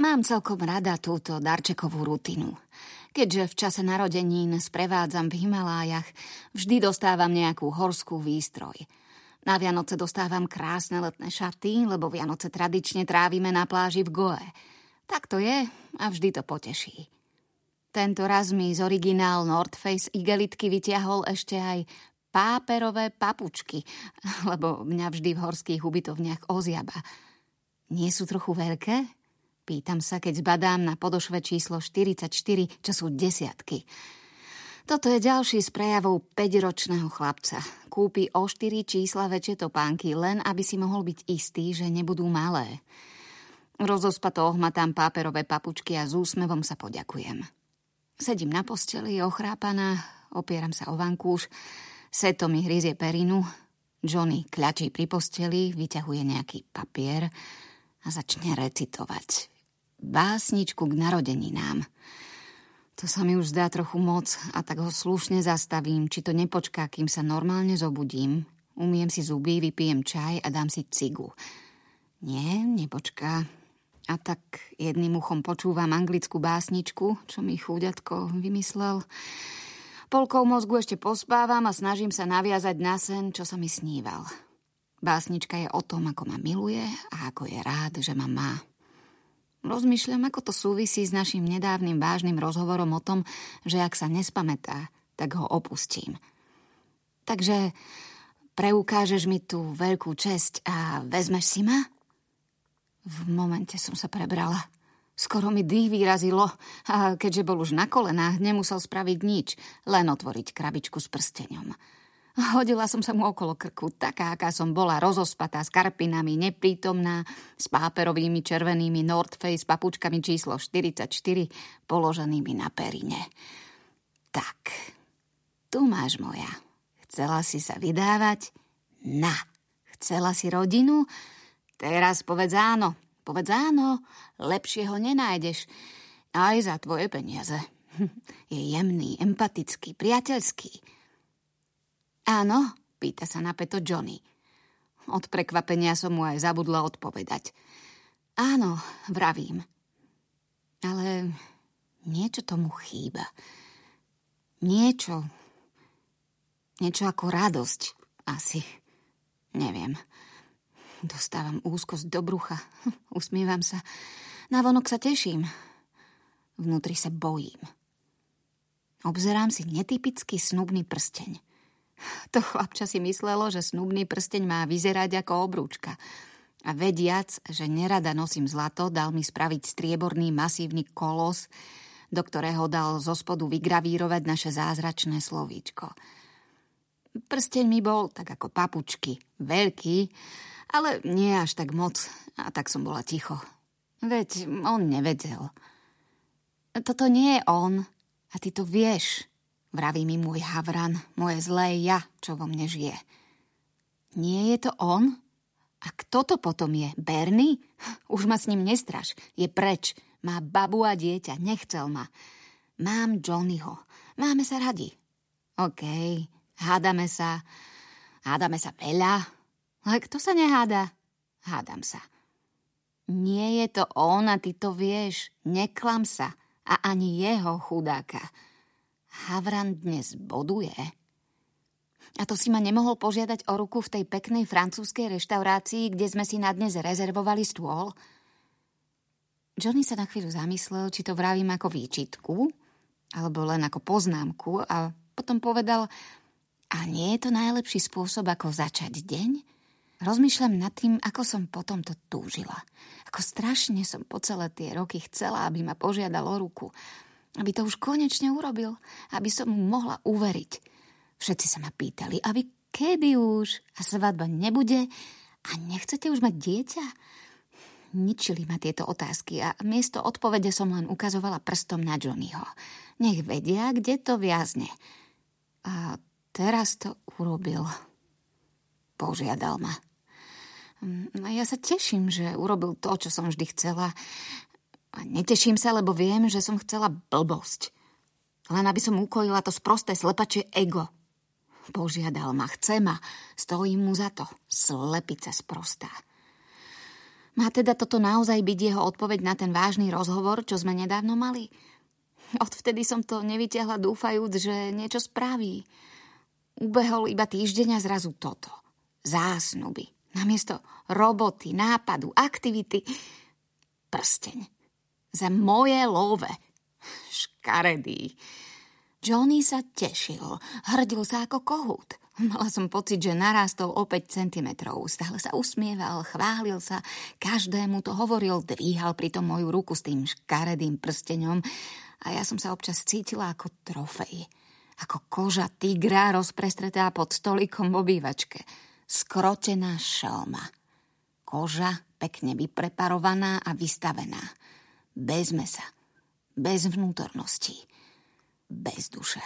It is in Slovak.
Mám celkom rada túto darčekovú rutinu. Keďže v čase narodenín sprevádzam v Himalájach, vždy dostávam nejakú horskú výstroj. Na Vianoce dostávam krásne letné šaty, lebo Vianoce tradične trávime na pláži v Goe. Tak to je a vždy to poteší. Tento raz mi z originál North Face igelitky vytiahol ešte aj páperové papučky, lebo mňa vždy v horských ubytovniach oziaba. Nie sú trochu veľké? Pýtam sa, keď zbadám na podošve číslo 44, čo sú desiatky. Toto je ďalší z prejavov 5-ročného chlapca. Kúpi o 4 čísla väčšie topánky, len aby si mohol byť istý, že nebudú malé. Rozospato ohmatám páperové papučky a s úsmevom sa poďakujem. Sedím na posteli, ochrápaná, opieram sa o vankúš, Seto mi hryzie perinu, Johnny kľačí pri posteli, vyťahuje nejaký papier a začne recitovať básničku k narodeninám. To sa mi už zdá trochu moc a tak ho slušne zastavím, či to nepočká, kým sa normálne zobudím. Umiem si zuby, vypijem čaj a dám si cigu. Nie, nepočká. A tak jedným uchom počúvam anglickú básničku, čo mi chúďatko vymyslel. Polkou mozgu ešte pospávam a snažím sa naviazať na sen, čo sa mi sníval. Básnička je o tom, ako ma miluje a ako je rád, že ma má. Rozmýšľam, ako to súvisí s našim nedávnym vážnym rozhovorom o tom, že ak sa nespamätá, tak ho opustím. Takže preukážeš mi tú veľkú česť a vezmeš si ma? V momente som sa prebrala. Skoro mi dých vyrazilo a keďže bol už na kolenách, nemusel spraviť nič, len otvoriť krabičku s prsteňom. Hodila som sa mu okolo krku, taká, aká som bola, rozospatá, s karpinami, neprítomná, s páperovými červenými North Face papučkami číslo 44 položenými na perine. Tak, tu máš moja. Chcela si sa vydávať? Na. Chcela si rodinu? Teraz povedz áno. Povedz áno, lepšie ho nenájdeš. Aj za tvoje peniaze. Je jemný, empatický, priateľský Áno, pýta sa napeto Johnny. Od prekvapenia som mu aj zabudla odpovedať. Áno, vravím. Ale niečo tomu chýba. Niečo. Niečo ako radosť. Asi. Neviem. Dostávam úzkosť do brucha. Usmievam sa. Navonok sa teším. Vnútri sa bojím. Obzerám si netypický snubný prsteň. To chlapča si myslelo, že snubný prsteň má vyzerať ako obrúčka. A vediac, že nerada nosím zlato, dal mi spraviť strieborný masívny kolos, do ktorého dal zo spodu vygravírovať naše zázračné slovíčko. Prsteň mi bol, tak ako papučky, veľký, ale nie až tak moc, a tak som bola ticho. Veď on nevedel. Toto nie je on, a ty to vieš, Vraví mi môj havran, moje zlé ja, čo vo mne žije. Nie je to on? A kto to potom je? Bernie? Už ma s ním nestraš. Je preč. Má babu a dieťa. Nechcel ma. Mám Johnnyho. Máme sa radi. OK, hádame sa. Hádame sa veľa. Ale kto sa neháda? Hádam sa. Nie je to on a ty to vieš. Neklam sa. A ani jeho chudáka. Havran dnes boduje? A to si ma nemohol požiadať o ruku v tej peknej francúzskej reštaurácii, kde sme si na dnes rezervovali stôl? Johnny sa na chvíľu zamyslel, či to vravím ako výčitku, alebo len ako poznámku a potom povedal, a nie je to najlepší spôsob, ako začať deň? Rozmýšľam nad tým, ako som potom to túžila. Ako strašne som po celé tie roky chcela, aby ma požiadal o ruku. Aby to už konečne urobil, aby som mu mohla uveriť. Všetci sa ma pýtali, a vy kedy už? A svadba nebude? A nechcete už mať dieťa? Ničili ma tieto otázky a miesto odpovede som len ukazovala prstom na Johnnyho. Nech vedia, kde to viazne. A teraz to urobil. Požiadal ma. A ja sa teším, že urobil to, čo som vždy chcela. A neteším sa, lebo viem, že som chcela blbosť. Len aby som ukojila to sprosté slepačie ego. Požiadal ma, chce ma, stojím mu za to. Slepica sprostá. Má teda toto naozaj byť jeho odpoveď na ten vážny rozhovor, čo sme nedávno mali? Odvtedy som to nevytiahla dúfajúc, že niečo spraví. Ubehol iba týždeň a zrazu toto. Zásnuby. Namiesto roboty, nápadu, aktivity. Prsteň. Za moje love. Škaredý. Johnny sa tešil. Hrdil sa ako kohút. Mala som pocit, že narástol o 5 cm. Stále sa usmieval, chválil sa, každému to hovoril, dvíhal pritom moju ruku s tým škaredým prsteňom a ja som sa občas cítila ako trofej. Ako koža tigra rozprestretá pod stolikom v obývačke. Skrotená šelma. Koža pekne vypreparovaná a vystavená. Bez mesa. Bez vnútornosti. Bez duše.